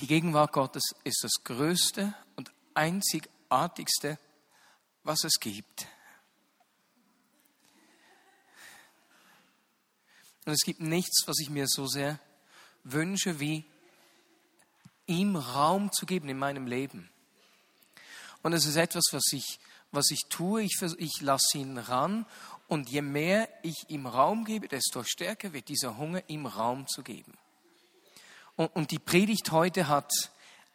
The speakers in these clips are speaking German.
Die Gegenwart Gottes ist das Größte und Einzigartigste, was es gibt. Und es gibt nichts, was ich mir so sehr wünsche, wie ihm Raum zu geben in meinem Leben. Und es ist etwas, was ich, was ich tue. Ich, ich lasse ihn ran. Und je mehr ich ihm Raum gebe, desto stärker wird dieser Hunger, ihm Raum zu geben. Und, die Predigt heute hat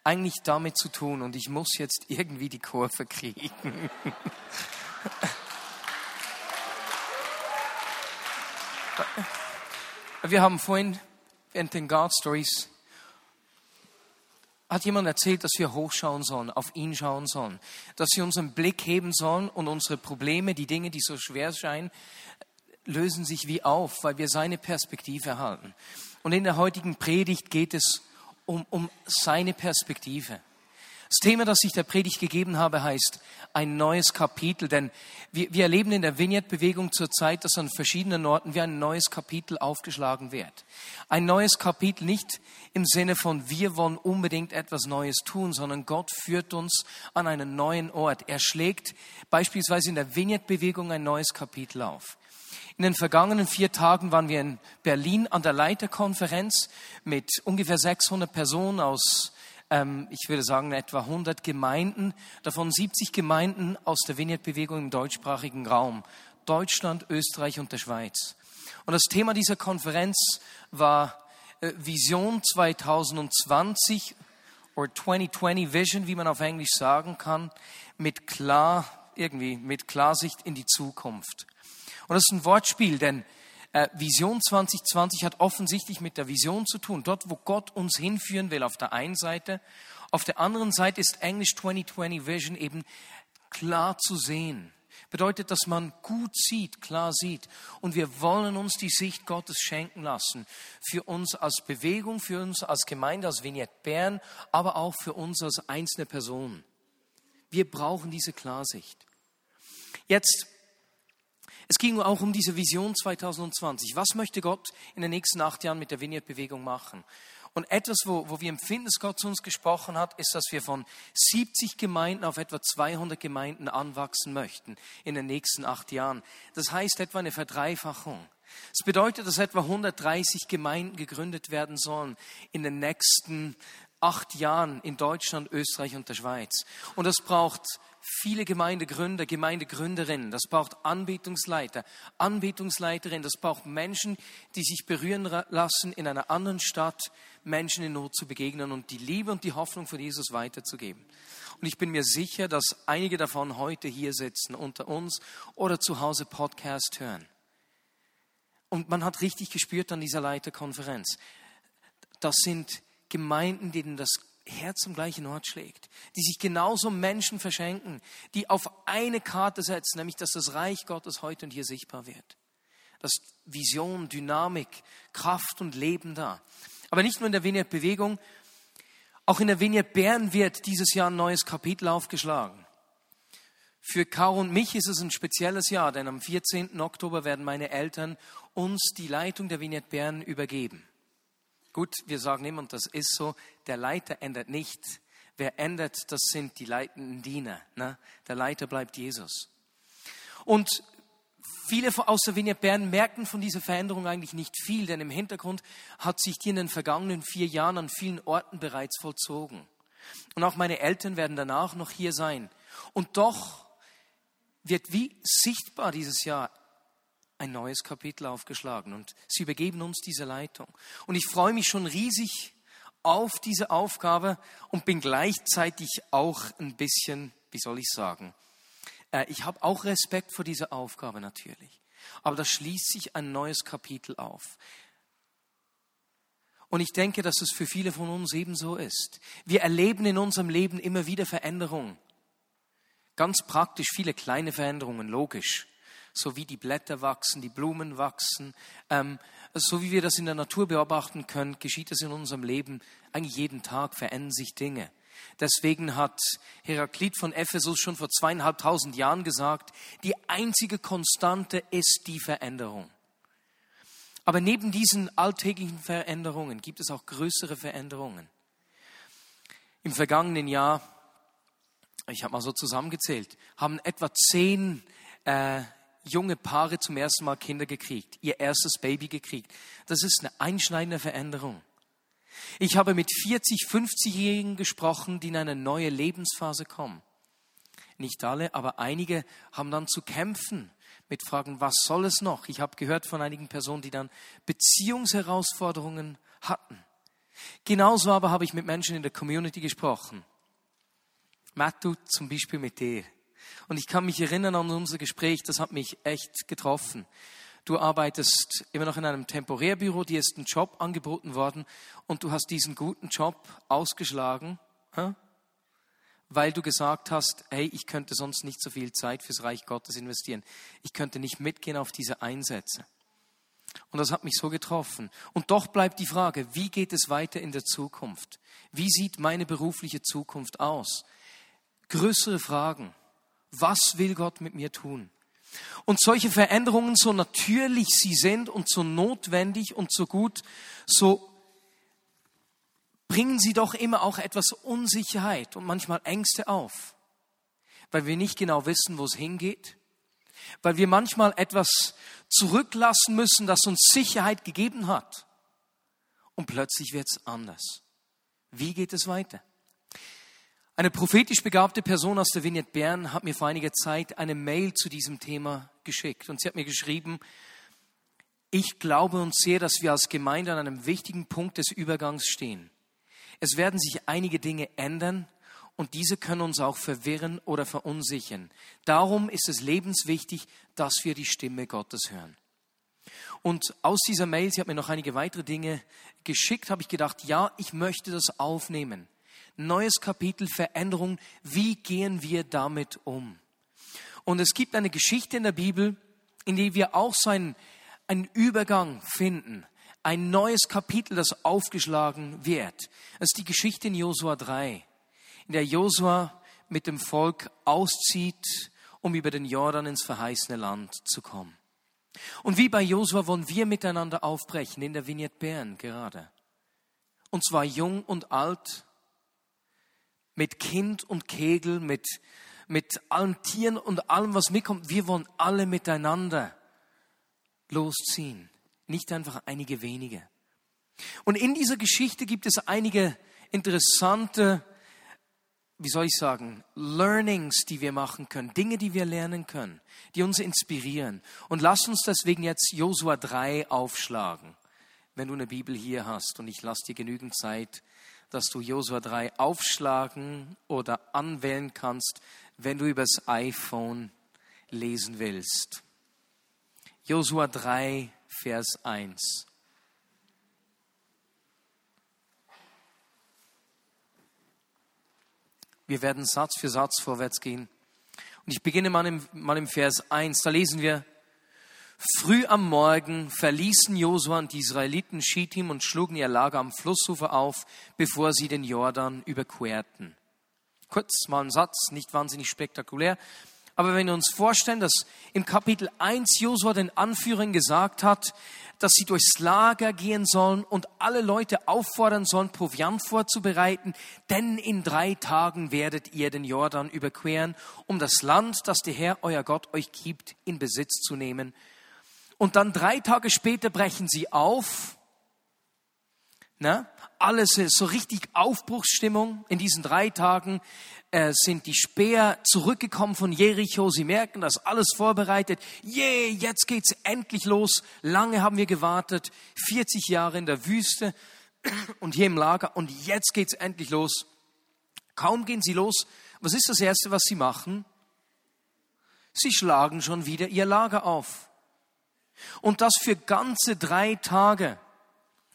eigentlich damit zu tun. Und ich muss jetzt irgendwie die Kurve kriegen. Wir haben vorhin während den God Stories hat jemand erzählt, dass wir hochschauen sollen, auf ihn schauen sollen, dass wir unseren Blick heben sollen und unsere Probleme, die Dinge, die so schwer scheinen, lösen sich wie auf, weil wir seine Perspektive erhalten. Und in der heutigen Predigt geht es um, um seine Perspektive. Das Thema, das ich der Predigt gegeben habe, heißt ein neues Kapitel, denn wir, wir erleben in der Vignette-Bewegung zurzeit, dass an verschiedenen Orten wie ein neues Kapitel aufgeschlagen wird. Ein neues Kapitel nicht im Sinne von wir wollen unbedingt etwas Neues tun, sondern Gott führt uns an einen neuen Ort. Er schlägt beispielsweise in der Vignette-Bewegung ein neues Kapitel auf. In den vergangenen vier Tagen waren wir in Berlin an der Leiterkonferenz mit ungefähr 600 Personen aus ähm, ich würde sagen, etwa 100 Gemeinden, davon 70 Gemeinden aus der Vignette-Bewegung im deutschsprachigen Raum, Deutschland, Österreich und der Schweiz. Und das Thema dieser Konferenz war äh, Vision 2020 oder 2020 Vision, wie man auf Englisch sagen kann, mit klar, irgendwie, mit Klarsicht in die Zukunft. Und das ist ein Wortspiel, denn äh, Vision 2020 hat offensichtlich mit der Vision zu tun. Dort, wo Gott uns hinführen will, auf der einen Seite. Auf der anderen Seite ist Englisch 2020 Vision eben klar zu sehen. Bedeutet, dass man gut sieht, klar sieht. Und wir wollen uns die Sicht Gottes schenken lassen. Für uns als Bewegung, für uns als Gemeinde, als Vignette Bern, aber auch für uns als einzelne Personen. Wir brauchen diese Klarsicht. Jetzt es ging auch um diese Vision 2020. Was möchte Gott in den nächsten acht Jahren mit der Vineyard-Bewegung machen? Und etwas, wo, wo wir empfinden, dass Gott zu uns gesprochen hat, ist, dass wir von 70 Gemeinden auf etwa 200 Gemeinden anwachsen möchten in den nächsten acht Jahren. Das heißt etwa eine Verdreifachung. Das bedeutet, dass etwa 130 Gemeinden gegründet werden sollen in den nächsten acht Jahren in Deutschland, Österreich und der Schweiz. Und das braucht viele Gemeindegründer, Gemeindegründerinnen, das braucht Anbetungsleiter, Anbetungsleiterinnen, das braucht Menschen, die sich berühren lassen, in einer anderen Stadt Menschen in Not zu begegnen und die Liebe und die Hoffnung von Jesus weiterzugeben. Und ich bin mir sicher, dass einige davon heute hier sitzen, unter uns oder zu Hause Podcast hören. Und man hat richtig gespürt an dieser Leiterkonferenz, das sind Gemeinden, denen das Herz am gleichen Ort schlägt, die sich genauso Menschen verschenken, die auf eine Karte setzen, nämlich dass das Reich Gottes heute und hier sichtbar wird. Das Vision, Dynamik, Kraft und Leben da. Aber nicht nur in der Vignette Bewegung, auch in der Vignette Bern wird dieses Jahr ein neues Kapitel aufgeschlagen. Für Caro und mich ist es ein spezielles Jahr, denn am 14. Oktober werden meine Eltern uns die Leitung der Vignette Bern übergeben. Gut, wir sagen immer, und das ist so, der Leiter ändert nicht. Wer ändert, das sind die leitenden Diener. Ne? Der Leiter bleibt Jesus. Und viele aus der Vignette Bern merken von dieser Veränderung eigentlich nicht viel, denn im Hintergrund hat sich die in den vergangenen vier Jahren an vielen Orten bereits vollzogen. Und auch meine Eltern werden danach noch hier sein. Und doch wird wie sichtbar dieses Jahr ein neues Kapitel aufgeschlagen und sie übergeben uns diese Leitung. Und ich freue mich schon riesig auf diese Aufgabe und bin gleichzeitig auch ein bisschen, wie soll ich sagen, äh, ich habe auch Respekt vor dieser Aufgabe natürlich. Aber da schließt sich ein neues Kapitel auf. Und ich denke, dass es für viele von uns ebenso ist. Wir erleben in unserem Leben immer wieder Veränderungen. Ganz praktisch viele kleine Veränderungen, logisch so wie die Blätter wachsen, die Blumen wachsen, ähm, so wie wir das in der Natur beobachten können, geschieht es in unserem Leben. Eigentlich jeden Tag verändern sich Dinge. Deswegen hat Heraklit von Ephesus schon vor zweieinhalbtausend Jahren gesagt, die einzige Konstante ist die Veränderung. Aber neben diesen alltäglichen Veränderungen gibt es auch größere Veränderungen. Im vergangenen Jahr, ich habe mal so zusammengezählt, haben etwa zehn äh, junge Paare zum ersten Mal Kinder gekriegt, ihr erstes Baby gekriegt. Das ist eine einschneidende Veränderung. Ich habe mit 40, 50-Jährigen gesprochen, die in eine neue Lebensphase kommen. Nicht alle, aber einige haben dann zu kämpfen mit Fragen, was soll es noch? Ich habe gehört von einigen Personen, die dann Beziehungsherausforderungen hatten. Genauso aber habe ich mit Menschen in der Community gesprochen. Mattu zum Beispiel mit dir. Und ich kann mich erinnern an unser Gespräch, das hat mich echt getroffen. Du arbeitest immer noch in einem Temporärbüro, dir ist ein Job angeboten worden und du hast diesen guten Job ausgeschlagen, weil du gesagt hast, hey, ich könnte sonst nicht so viel Zeit fürs Reich Gottes investieren. Ich könnte nicht mitgehen auf diese Einsätze. Und das hat mich so getroffen. Und doch bleibt die Frage, wie geht es weiter in der Zukunft? Wie sieht meine berufliche Zukunft aus? Größere Fragen. Was will Gott mit mir tun? Und solche Veränderungen, so natürlich sie sind und so notwendig und so gut, so bringen sie doch immer auch etwas Unsicherheit und manchmal Ängste auf, weil wir nicht genau wissen, wo es hingeht, weil wir manchmal etwas zurücklassen müssen, das uns Sicherheit gegeben hat. Und plötzlich wird es anders. Wie geht es weiter? Eine prophetisch begabte Person aus der Vignette Bern hat mir vor einiger Zeit eine Mail zu diesem Thema geschickt. Und sie hat mir geschrieben, ich glaube und sehe, dass wir als Gemeinde an einem wichtigen Punkt des Übergangs stehen. Es werden sich einige Dinge ändern und diese können uns auch verwirren oder verunsichern. Darum ist es lebenswichtig, dass wir die Stimme Gottes hören. Und aus dieser Mail, sie hat mir noch einige weitere Dinge geschickt, habe ich gedacht, ja, ich möchte das aufnehmen neues Kapitel Veränderung. Wie gehen wir damit um? Und es gibt eine Geschichte in der Bibel, in der wir auch so einen, einen Übergang finden. Ein neues Kapitel, das aufgeschlagen wird. Das ist die Geschichte in Josua 3, in der Josua mit dem Volk auszieht, um über den Jordan ins verheißene Land zu kommen. Und wie bei Josua wollen wir miteinander aufbrechen, in der Vignette Bern gerade. Und zwar jung und alt, mit Kind und Kegel, mit, mit allen Tieren und allem, was mitkommt. Wir wollen alle miteinander losziehen, nicht einfach einige wenige. Und in dieser Geschichte gibt es einige interessante, wie soll ich sagen, Learnings, die wir machen können, Dinge, die wir lernen können, die uns inspirieren. Und lass uns deswegen jetzt Josua 3 aufschlagen, wenn du eine Bibel hier hast. Und ich lasse dir genügend Zeit, dass du Josua 3 aufschlagen oder anwählen kannst, wenn du übers iPhone lesen willst. Josua 3, Vers 1. Wir werden Satz für Satz vorwärts gehen. Und ich beginne mal im, mal im Vers 1. Da lesen wir, Früh am Morgen verließen Josua und die Israeliten Schittim und schlugen ihr Lager am Flussufer auf, bevor sie den Jordan überquerten. Kurz mal ein Satz, nicht wahnsinnig spektakulär. Aber wenn wir uns vorstellen, dass im Kapitel 1 Josua den Anführern gesagt hat, dass sie durchs Lager gehen sollen und alle Leute auffordern sollen, Proviant vorzubereiten, denn in drei Tagen werdet ihr den Jordan überqueren, um das Land, das der Herr, euer Gott, euch gibt, in Besitz zu nehmen und dann drei Tage später brechen sie auf. Ne? Alles ist so richtig Aufbruchsstimmung. In diesen drei Tagen äh, sind die Speer zurückgekommen von Jericho. Sie merken, dass alles vorbereitet. Je, yeah, jetzt geht's endlich los. Lange haben wir gewartet. 40 Jahre in der Wüste und hier im Lager. Und jetzt geht's endlich los. Kaum gehen sie los. Was ist das Erste, was sie machen? Sie schlagen schon wieder ihr Lager auf. Und das für ganze drei Tage.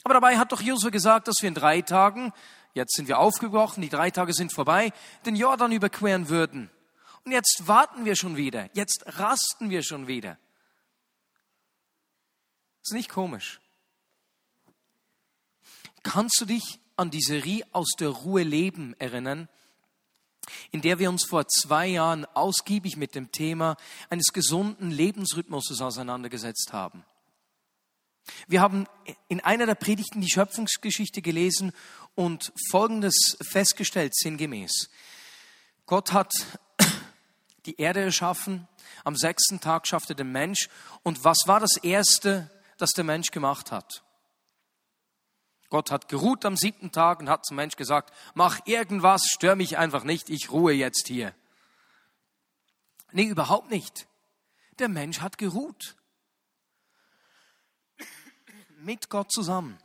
Aber dabei hat doch Josua gesagt, dass wir in drei Tagen, jetzt sind wir aufgebrochen, die drei Tage sind vorbei, den Jordan überqueren würden. Und jetzt warten wir schon wieder, jetzt rasten wir schon wieder. Ist nicht komisch. Kannst du dich an die Serie aus der Ruhe leben erinnern, in der wir uns vor zwei Jahren ausgiebig mit dem Thema eines gesunden Lebensrhythmuses auseinandergesetzt haben. Wir haben in einer der Predigten die Schöpfungsgeschichte gelesen und Folgendes festgestellt, sinngemäß. Gott hat die Erde erschaffen, am sechsten Tag schaffte der Mensch. Und was war das Erste, das der Mensch gemacht hat? Gott hat geruht am siebten Tag und hat zum Mensch gesagt, mach irgendwas, stör mich einfach nicht, ich ruhe jetzt hier. Nee, überhaupt nicht. Der Mensch hat geruht. Mit Gott zusammen.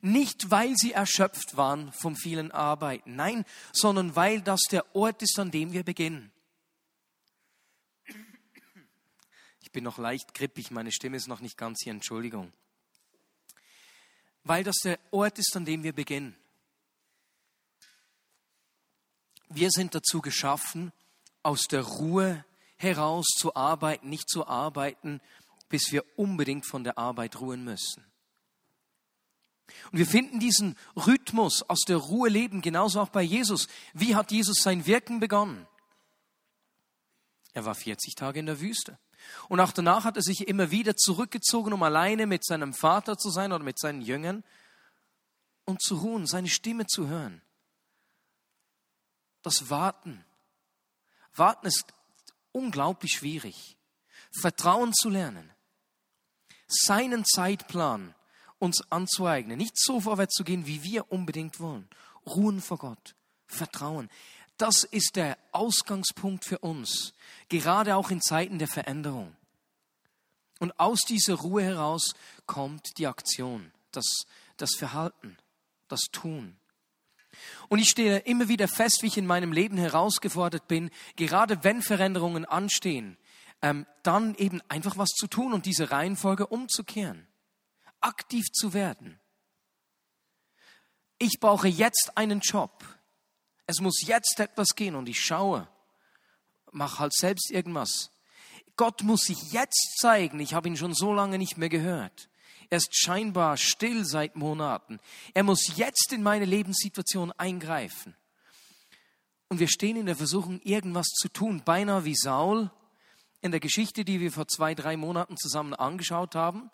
Nicht, weil sie erschöpft waren vom vielen Arbeiten, nein, sondern weil das der Ort ist, an dem wir beginnen. Ich bin noch leicht grippig, meine Stimme ist noch nicht ganz hier, Entschuldigung. Weil das der Ort ist, an dem wir beginnen. Wir sind dazu geschaffen, aus der Ruhe heraus zu arbeiten, nicht zu arbeiten, bis wir unbedingt von der Arbeit ruhen müssen. Und wir finden diesen Rhythmus aus der Ruhe leben, genauso auch bei Jesus. Wie hat Jesus sein Wirken begonnen? Er war 40 Tage in der Wüste. Und auch danach hat er sich immer wieder zurückgezogen, um alleine mit seinem Vater zu sein oder mit seinen Jüngern und zu ruhen, seine Stimme zu hören. Das Warten. Warten ist unglaublich schwierig. Vertrauen zu lernen. Seinen Zeitplan uns anzueignen. Nicht so vorwärts zu gehen, wie wir unbedingt wollen. Ruhen vor Gott. Vertrauen. Das ist der Ausgangspunkt für uns, gerade auch in Zeiten der Veränderung. Und aus dieser Ruhe heraus kommt die Aktion, das, das Verhalten, das Tun. Und ich stehe immer wieder fest, wie ich in meinem Leben herausgefordert bin, gerade wenn Veränderungen anstehen, ähm, dann eben einfach was zu tun und diese Reihenfolge umzukehren, aktiv zu werden. Ich brauche jetzt einen Job es muss jetzt etwas gehen und ich schaue, mach halt selbst irgendwas. Gott muss sich jetzt zeigen. Ich habe ihn schon so lange nicht mehr gehört. Er ist scheinbar still seit Monaten. Er muss jetzt in meine Lebenssituation eingreifen. Und wir stehen in der Versuchung, irgendwas zu tun, beinahe wie Saul in der Geschichte, die wir vor zwei, drei Monaten zusammen angeschaut haben,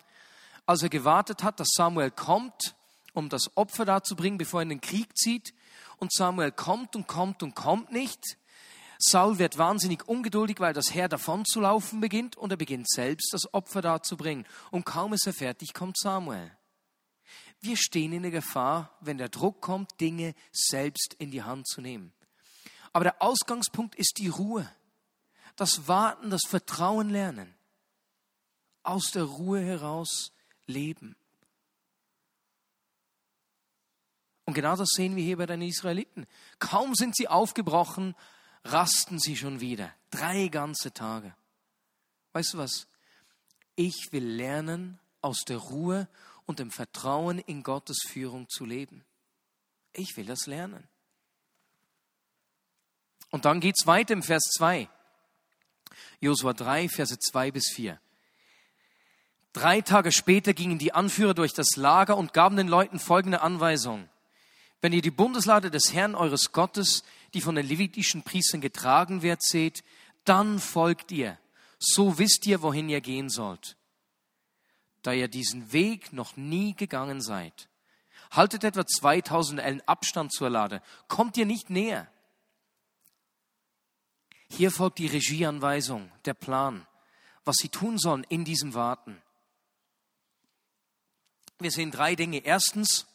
als er gewartet hat, dass Samuel kommt, um das Opfer darzubringen, bevor er in den Krieg zieht. Und Samuel kommt und kommt und kommt nicht. Saul wird wahnsinnig ungeduldig, weil das Heer davon zu laufen beginnt und er beginnt selbst das Opfer darzubringen. Und kaum ist er fertig, kommt Samuel. Wir stehen in der Gefahr, wenn der Druck kommt, Dinge selbst in die Hand zu nehmen. Aber der Ausgangspunkt ist die Ruhe, das Warten, das Vertrauen lernen, aus der Ruhe heraus leben. Und genau das sehen wir hier bei den Israeliten. Kaum sind sie aufgebrochen, rasten sie schon wieder. Drei ganze Tage. Weißt du was? Ich will lernen, aus der Ruhe und dem Vertrauen in Gottes Führung zu leben. Ich will das lernen. Und dann geht es weiter im Vers 2. Josua 3, Verse 2 bis 4. Drei Tage später gingen die Anführer durch das Lager und gaben den Leuten folgende Anweisung. Wenn ihr die Bundeslade des Herrn eures Gottes, die von den levitischen Priestern getragen wird, seht, dann folgt ihr. So wisst ihr, wohin ihr gehen sollt. Da ihr diesen Weg noch nie gegangen seid. Haltet etwa 2000 Ellen Abstand zur Lade. Kommt ihr nicht näher. Hier folgt die Regieanweisung, der Plan, was sie tun sollen in diesem Warten. Wir sehen drei Dinge. Erstens,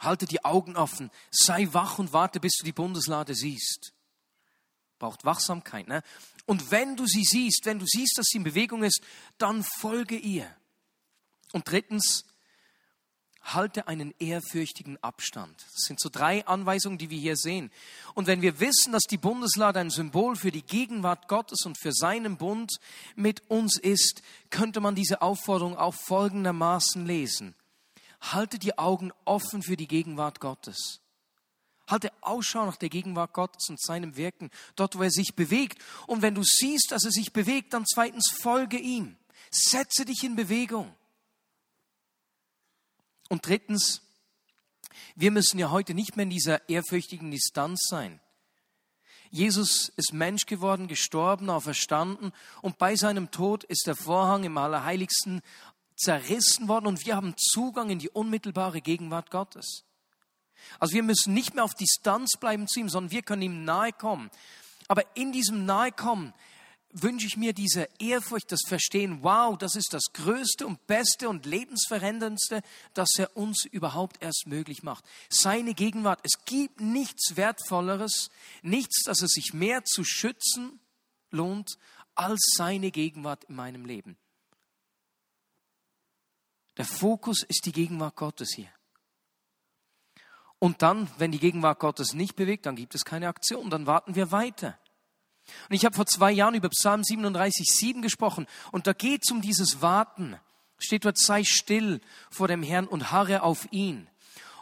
Halte die Augen offen, sei wach und warte, bis du die Bundeslade siehst. Braucht Wachsamkeit. Ne? Und wenn du sie siehst, wenn du siehst, dass sie in Bewegung ist, dann folge ihr. Und drittens, halte einen ehrfürchtigen Abstand. Das sind so drei Anweisungen, die wir hier sehen. Und wenn wir wissen, dass die Bundeslade ein Symbol für die Gegenwart Gottes und für seinen Bund mit uns ist, könnte man diese Aufforderung auch folgendermaßen lesen. Halte die Augen offen für die Gegenwart Gottes. Halte Ausschau nach der Gegenwart Gottes und seinem Wirken, dort, wo er sich bewegt. Und wenn du siehst, dass er sich bewegt, dann zweitens folge ihm. Setze dich in Bewegung. Und drittens, wir müssen ja heute nicht mehr in dieser ehrfürchtigen Distanz sein. Jesus ist Mensch geworden, gestorben, auferstanden und bei seinem Tod ist der Vorhang im Allerheiligsten zerrissen worden und wir haben Zugang in die unmittelbare Gegenwart Gottes. Also wir müssen nicht mehr auf Distanz bleiben zu ihm, sondern wir können ihm nahe kommen. Aber in diesem Nahekommen wünsche ich mir diese Ehrfurcht, das Verstehen, wow, das ist das Größte und Beste und Lebensveränderndste, das er uns überhaupt erst möglich macht. Seine Gegenwart. Es gibt nichts Wertvolleres, nichts, das es sich mehr zu schützen lohnt, als seine Gegenwart in meinem Leben. Der Fokus ist die Gegenwart Gottes hier. Und dann, wenn die Gegenwart Gottes nicht bewegt, dann gibt es keine Aktion, dann warten wir weiter. Und ich habe vor zwei Jahren über Psalm 37, 7 gesprochen und da geht es um dieses Warten. Steht dort, sei still vor dem Herrn und harre auf ihn.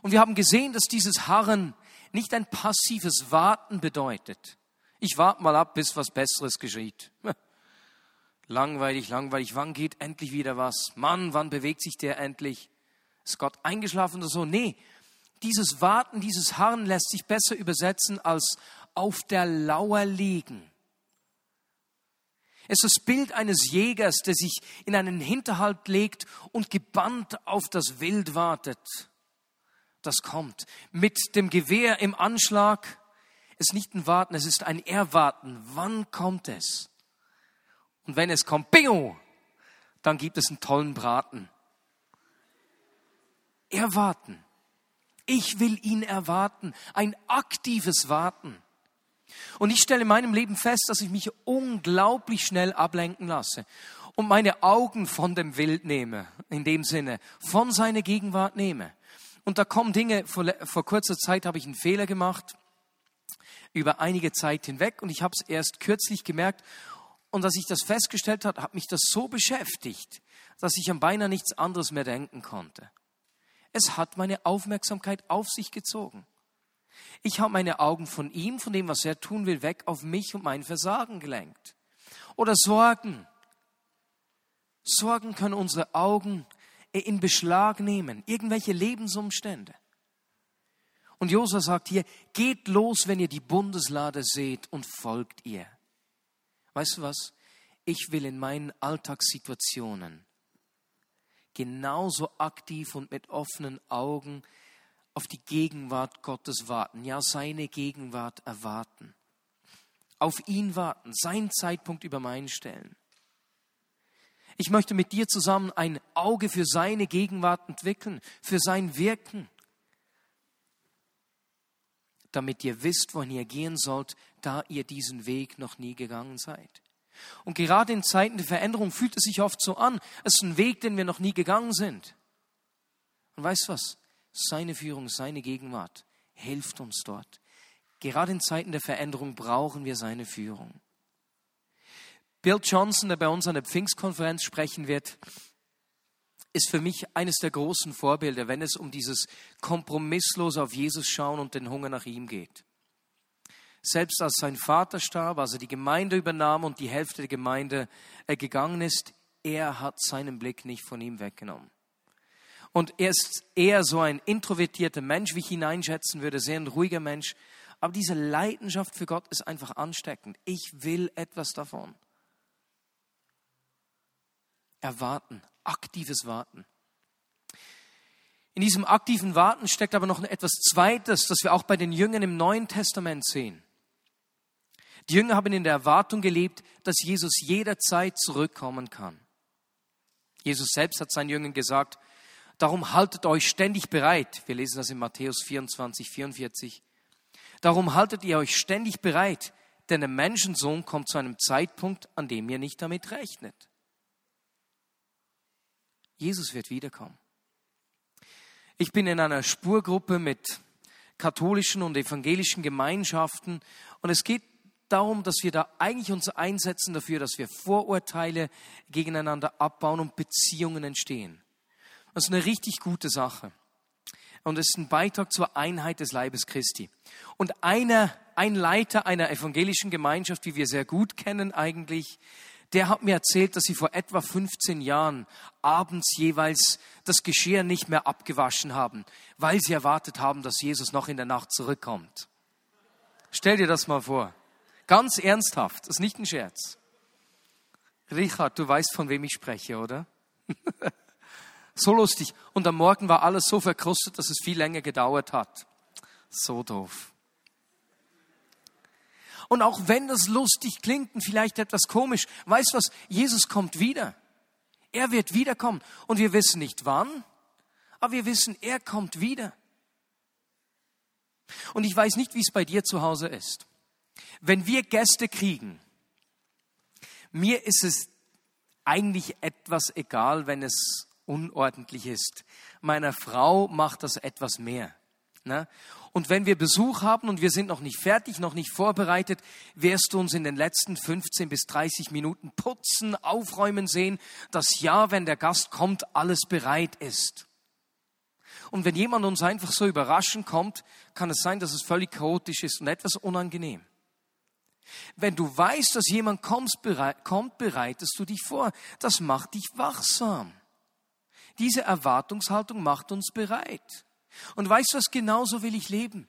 Und wir haben gesehen, dass dieses Harren nicht ein passives Warten bedeutet. Ich warte mal ab, bis was Besseres geschieht. Langweilig, langweilig. Wann geht endlich wieder was? Mann, wann bewegt sich der endlich? Ist Gott eingeschlafen oder so? Nee, dieses Warten, dieses Harren lässt sich besser übersetzen als auf der Lauer liegen. Es ist das Bild eines Jägers, der sich in einen Hinterhalt legt und gebannt auf das Wild wartet. Das kommt. Mit dem Gewehr im Anschlag Es ist nicht ein Warten, es ist ein Erwarten. Wann kommt es? Und wenn es kommt, bingo, dann gibt es einen tollen Braten. Erwarten. Ich will ihn erwarten. Ein aktives Warten. Und ich stelle in meinem Leben fest, dass ich mich unglaublich schnell ablenken lasse und meine Augen von dem Wild nehme, in dem Sinne, von seiner Gegenwart nehme. Und da kommen Dinge, vor, vor kurzer Zeit habe ich einen Fehler gemacht, über einige Zeit hinweg, und ich habe es erst kürzlich gemerkt. Und als ich das festgestellt habe, hat mich das so beschäftigt, dass ich an beinahe nichts anderes mehr denken konnte. Es hat meine Aufmerksamkeit auf sich gezogen. Ich habe meine Augen von ihm, von dem, was er tun will, weg auf mich und mein Versagen gelenkt. Oder Sorgen. Sorgen können unsere Augen in Beschlag nehmen, irgendwelche Lebensumstände. Und Josua sagt hier, geht los, wenn ihr die Bundeslade seht und folgt ihr. Weißt du was? Ich will in meinen Alltagssituationen genauso aktiv und mit offenen Augen auf die Gegenwart Gottes warten, ja seine Gegenwart erwarten. Auf ihn warten, seinen Zeitpunkt über meinen stellen. Ich möchte mit dir zusammen ein Auge für seine Gegenwart entwickeln, für sein Wirken, damit ihr wisst, wohin ihr gehen sollt, da ihr diesen Weg noch nie gegangen seid. Und gerade in Zeiten der Veränderung fühlt es sich oft so an, es ist ein Weg, den wir noch nie gegangen sind. Und weißt du was? Seine Führung, seine Gegenwart hilft uns dort. Gerade in Zeiten der Veränderung brauchen wir seine Führung. Bill Johnson, der bei uns an der Pfingstkonferenz sprechen wird, ist für mich eines der großen Vorbilder, wenn es um dieses kompromisslos auf Jesus schauen und den Hunger nach ihm geht. Selbst als sein Vater starb, als er die Gemeinde übernahm und die Hälfte der Gemeinde äh, gegangen ist, er hat seinen Blick nicht von ihm weggenommen. Und er ist eher so ein introvertierter Mensch, wie ich ihn einschätzen würde, sehr ein ruhiger Mensch. Aber diese Leidenschaft für Gott ist einfach ansteckend. Ich will etwas davon. Erwarten, aktives Warten. In diesem aktiven Warten steckt aber noch etwas Zweites, das wir auch bei den Jüngern im Neuen Testament sehen. Die Jünger haben in der Erwartung gelebt, dass Jesus jederzeit zurückkommen kann. Jesus selbst hat seinen Jüngern gesagt, Darum haltet euch ständig bereit. Wir lesen das in Matthäus 24, 44. Darum haltet ihr euch ständig bereit, denn der Menschensohn kommt zu einem Zeitpunkt, an dem ihr nicht damit rechnet. Jesus wird wiederkommen. Ich bin in einer Spurgruppe mit katholischen und evangelischen Gemeinschaften und es geht darum, dass wir da eigentlich uns einsetzen dafür, dass wir Vorurteile gegeneinander abbauen und Beziehungen entstehen. Das ist eine richtig gute Sache. Und es ist ein Beitrag zur Einheit des Leibes Christi. Und einer, ein Leiter einer evangelischen Gemeinschaft, wie wir sehr gut kennen eigentlich, der hat mir erzählt, dass sie vor etwa 15 Jahren abends jeweils das Geschirr nicht mehr abgewaschen haben, weil sie erwartet haben, dass Jesus noch in der Nacht zurückkommt. Stell dir das mal vor. Ganz ernsthaft, das ist nicht ein Scherz. Richard, du weißt, von wem ich spreche, oder? So lustig. Und am Morgen war alles so verkrustet, dass es viel länger gedauert hat. So doof. Und auch wenn das lustig klingt und vielleicht etwas komisch, weißt was? Jesus kommt wieder. Er wird wiederkommen. Und wir wissen nicht wann, aber wir wissen, er kommt wieder. Und ich weiß nicht, wie es bei dir zu Hause ist. Wenn wir Gäste kriegen, mir ist es eigentlich etwas egal, wenn es unordentlich ist. Meiner Frau macht das etwas mehr. Ne? Und wenn wir Besuch haben und wir sind noch nicht fertig, noch nicht vorbereitet, wirst du uns in den letzten 15 bis 30 Minuten putzen, aufräumen sehen, dass ja, wenn der Gast kommt, alles bereit ist. Und wenn jemand uns einfach so überraschen kommt, kann es sein, dass es völlig chaotisch ist und etwas unangenehm. Wenn du weißt, dass jemand kommt, bereitest du dich vor. Das macht dich wachsam. Diese Erwartungshaltung macht uns bereit. Und weißt du was, genauso will ich leben.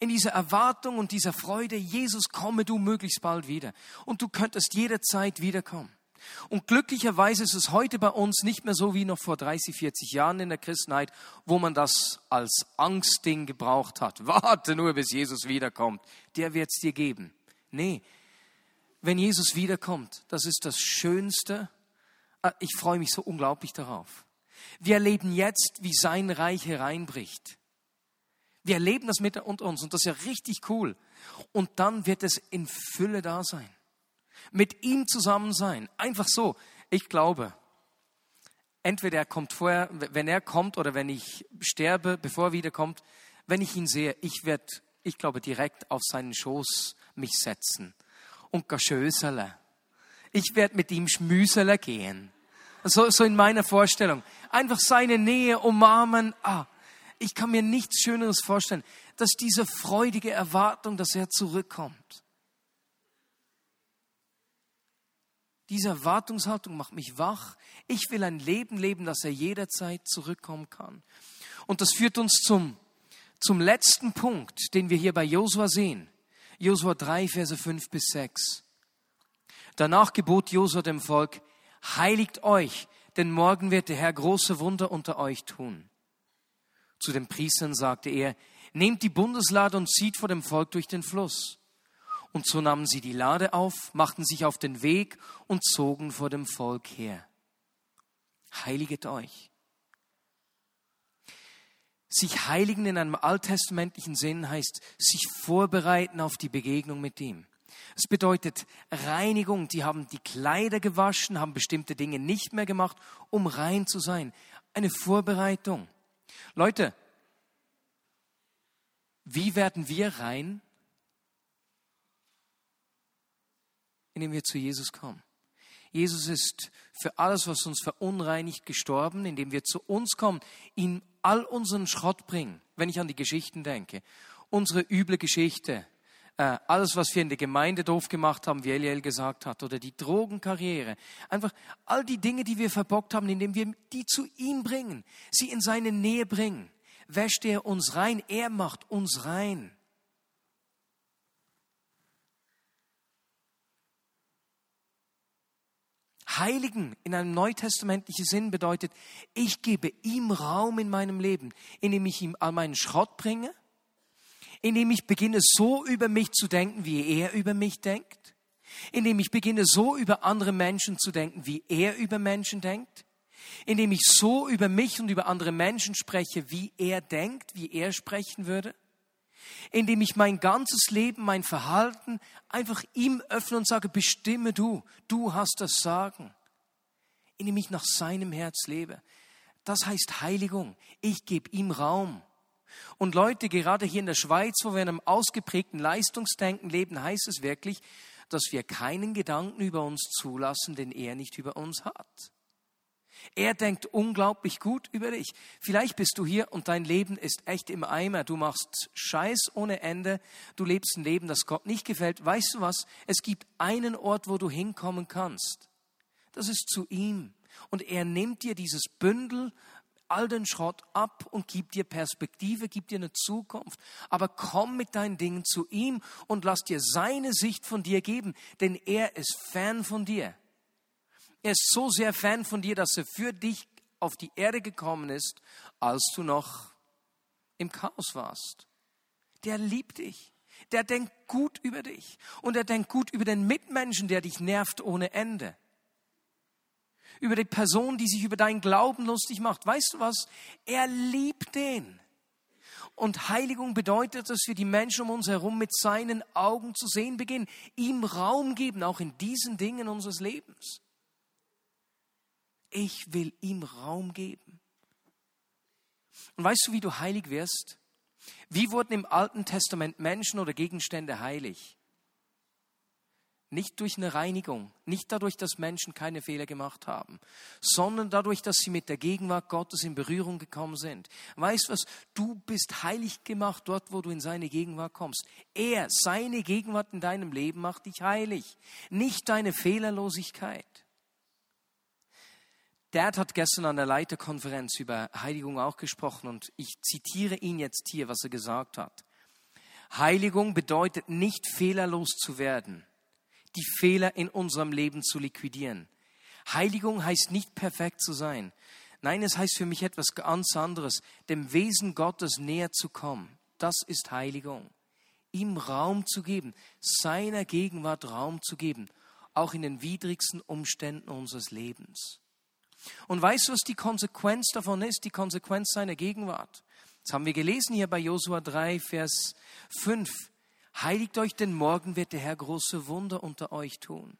In dieser Erwartung und dieser Freude, Jesus, komme du möglichst bald wieder. Und du könntest jederzeit wiederkommen. Und glücklicherweise ist es heute bei uns nicht mehr so wie noch vor 30, 40 Jahren in der Christenheit, wo man das als Angstding gebraucht hat. Warte nur, bis Jesus wiederkommt. Der wird es dir geben. Nee, wenn Jesus wiederkommt, das ist das Schönste. Ah, ich freue mich so unglaublich darauf. Wir erleben jetzt, wie sein Reich hereinbricht. Wir erleben das mit unter uns und das ist ja richtig cool. Und dann wird es in Fülle da sein. Mit ihm zusammen sein. Einfach so. Ich glaube, entweder er kommt vorher, wenn er kommt oder wenn ich sterbe, bevor er wiederkommt, wenn ich ihn sehe, ich werde, ich glaube, direkt auf seinen Schoß mich setzen und schösele. Ich werde mit ihm schmüsele gehen. So, so in meiner Vorstellung. Einfach seine Nähe umarmen. Ah, ich kann mir nichts Schöneres vorstellen, dass diese freudige Erwartung, dass er zurückkommt. Diese Erwartungshaltung macht mich wach. Ich will ein Leben leben, dass er jederzeit zurückkommen kann. Und das führt uns zum, zum letzten Punkt, den wir hier bei Josua sehen. Josua 3, Verse 5 bis 6. Danach gebot Josua dem Volk, heiligt euch, denn morgen wird der Herr große Wunder unter euch tun. Zu den Priestern sagte er, nehmt die Bundeslade und zieht vor dem Volk durch den Fluss. Und so nahmen sie die Lade auf, machten sich auf den Weg und zogen vor dem Volk her. Heiliget euch. Sich heiligen in einem alttestamentlichen Sinn heißt sich vorbereiten auf die Begegnung mit ihm. Es bedeutet Reinigung. Die haben die Kleider gewaschen, haben bestimmte Dinge nicht mehr gemacht, um rein zu sein. Eine Vorbereitung. Leute, wie werden wir rein? Indem wir zu Jesus kommen. Jesus ist für alles, was uns verunreinigt, gestorben, indem wir zu uns kommen, ihn all unseren Schrott bringen, wenn ich an die Geschichten denke. Unsere üble Geschichte, äh, alles, was wir in der Gemeinde doof gemacht haben, wie Eliel gesagt hat, oder die Drogenkarriere. Einfach all die Dinge, die wir verbockt haben, indem wir die zu ihm bringen, sie in seine Nähe bringen. Wäscht er uns rein, er macht uns rein. Heiligen in einem neutestamentlichen Sinn bedeutet, ich gebe ihm Raum in meinem Leben, indem ich ihm all meinen Schrott bringe, indem ich beginne so über mich zu denken, wie er über mich denkt, indem ich beginne so über andere Menschen zu denken, wie er über Menschen denkt, indem ich so über mich und über andere Menschen spreche, wie er denkt, wie er sprechen würde, indem ich mein ganzes Leben, mein Verhalten einfach ihm öffne und sage, bestimme du, du hast das Sagen, indem ich nach seinem Herz lebe. Das heißt Heiligung. Ich gebe ihm Raum. Und Leute, gerade hier in der Schweiz, wo wir in einem ausgeprägten Leistungsdenken leben, heißt es wirklich, dass wir keinen Gedanken über uns zulassen, den er nicht über uns hat. Er denkt unglaublich gut über dich. Vielleicht bist du hier und dein Leben ist echt im Eimer. Du machst Scheiß ohne Ende. Du lebst ein Leben, das Gott nicht gefällt. Weißt du was? Es gibt einen Ort, wo du hinkommen kannst. Das ist zu ihm. Und er nimmt dir dieses Bündel all den Schrott ab und gib dir Perspektive, gib dir eine Zukunft. Aber komm mit deinen Dingen zu ihm und lass dir seine Sicht von dir geben, denn er ist Fan von dir. Er ist so sehr Fan von dir, dass er für dich auf die Erde gekommen ist, als du noch im Chaos warst. Der liebt dich. Der denkt gut über dich. Und er denkt gut über den Mitmenschen, der dich nervt ohne Ende. Über die Person, die sich über deinen Glauben lustig macht. Weißt du was? Er liebt den. Und Heiligung bedeutet, dass wir die Menschen um uns herum mit seinen Augen zu sehen beginnen, ihm Raum geben, auch in diesen Dingen unseres Lebens. Ich will ihm Raum geben. Und weißt du, wie du heilig wirst? Wie wurden im Alten Testament Menschen oder Gegenstände heilig? Nicht durch eine Reinigung, nicht dadurch, dass Menschen keine Fehler gemacht haben, sondern dadurch, dass sie mit der Gegenwart Gottes in Berührung gekommen sind. Weißt was? Du bist heilig gemacht dort, wo du in seine Gegenwart kommst. Er, seine Gegenwart in deinem Leben macht dich heilig, nicht deine Fehlerlosigkeit. Dad hat gestern an der Leiterkonferenz über Heiligung auch gesprochen und ich zitiere ihn jetzt hier, was er gesagt hat. Heiligung bedeutet nicht fehlerlos zu werden die Fehler in unserem Leben zu liquidieren. Heiligung heißt nicht perfekt zu sein. Nein, es heißt für mich etwas ganz anderes, dem Wesen Gottes näher zu kommen. Das ist Heiligung. Ihm Raum zu geben, seiner Gegenwart Raum zu geben, auch in den widrigsten Umständen unseres Lebens. Und weißt du, was die Konsequenz davon ist? Die Konsequenz seiner Gegenwart. Das haben wir gelesen hier bei Josua 3, Vers 5. Heiligt euch, denn morgen wird der Herr große Wunder unter euch tun.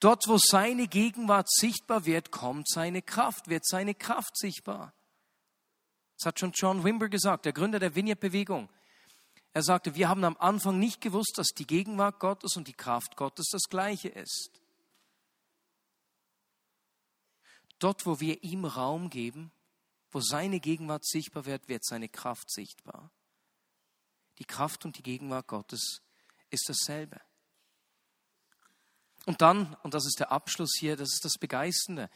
Dort, wo seine Gegenwart sichtbar wird, kommt seine Kraft, wird seine Kraft sichtbar. Das hat schon John Wimber gesagt, der Gründer der Vineyard-Bewegung. Er sagte, wir haben am Anfang nicht gewusst, dass die Gegenwart Gottes und die Kraft Gottes das gleiche ist. Dort, wo wir ihm Raum geben, wo seine Gegenwart sichtbar wird, wird seine Kraft sichtbar die Kraft und die Gegenwart Gottes ist dasselbe. Und dann, und das ist der Abschluss hier, das ist das Begeisternde,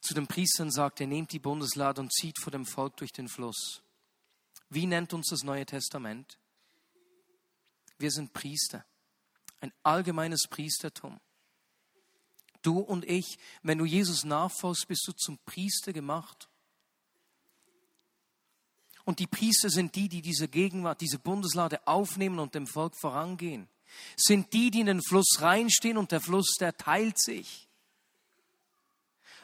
zu den Priestern sagt er, nehmt die Bundeslade und zieht vor dem Volk durch den Fluss. Wie nennt uns das Neue Testament? Wir sind Priester, ein allgemeines Priestertum. Du und ich, wenn du Jesus nachfolgst, bist du zum Priester gemacht. Und die Priester sind die, die diese Gegenwart, diese Bundeslade aufnehmen und dem Volk vorangehen. Sind die, die in den Fluss reinstehen und der Fluss, der teilt sich.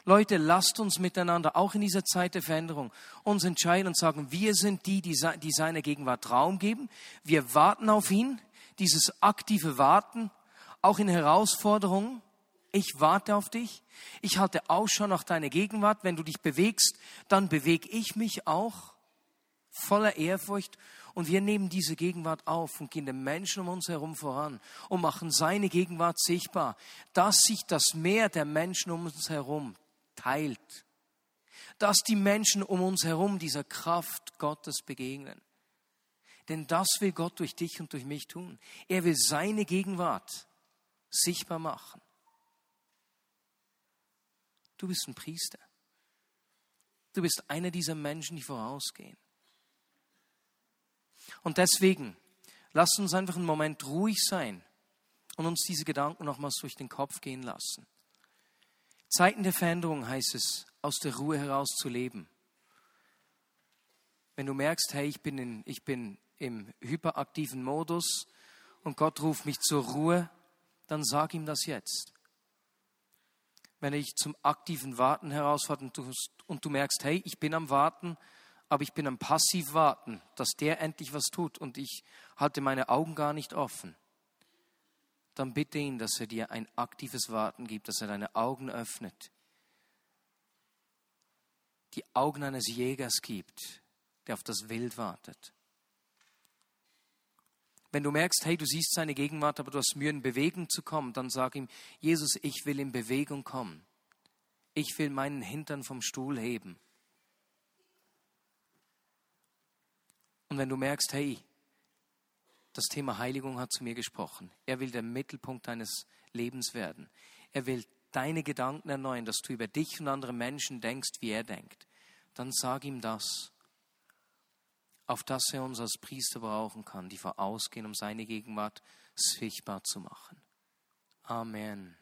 Leute, lasst uns miteinander, auch in dieser Zeit der Veränderung, uns entscheiden und sagen, wir sind die, die, die seiner Gegenwart Raum geben. Wir warten auf ihn, dieses aktive Warten, auch in Herausforderungen. Ich warte auf dich. Ich halte Ausschau nach deiner Gegenwart. Wenn du dich bewegst, dann bewege ich mich auch voller Ehrfurcht und wir nehmen diese Gegenwart auf und gehen den Menschen um uns herum voran und machen seine Gegenwart sichtbar, dass sich das Meer der Menschen um uns herum teilt, dass die Menschen um uns herum dieser Kraft Gottes begegnen. Denn das will Gott durch dich und durch mich tun. Er will seine Gegenwart sichtbar machen. Du bist ein Priester. Du bist einer dieser Menschen, die vorausgehen. Und deswegen, lasst uns einfach einen Moment ruhig sein und uns diese Gedanken nochmals durch den Kopf gehen lassen. Zeiten der Veränderung heißt es, aus der Ruhe heraus zu leben. Wenn du merkst, hey, ich bin, in, ich bin im hyperaktiven Modus und Gott ruft mich zur Ruhe, dann sag ihm das jetzt. Wenn ich zum aktiven Warten herausfordere und du, und du merkst, hey, ich bin am Warten, aber ich bin am passiv warten, dass der endlich was tut und ich halte meine Augen gar nicht offen, dann bitte ihn, dass er dir ein aktives Warten gibt, dass er deine Augen öffnet. Die Augen eines Jägers gibt, der auf das Wild wartet. Wenn du merkst, hey, du siehst seine Gegenwart, aber du hast Mühe, in Bewegung zu kommen, dann sag ihm, Jesus, ich will in Bewegung kommen. Ich will meinen Hintern vom Stuhl heben. Und wenn du merkst, hey, das Thema Heiligung hat zu mir gesprochen. Er will der Mittelpunkt deines Lebens werden. Er will deine Gedanken erneuern, dass du über dich und andere Menschen denkst, wie er denkt. Dann sag ihm das, auf das er uns als Priester brauchen kann, die vorausgehen, um seine Gegenwart sichtbar zu machen. Amen.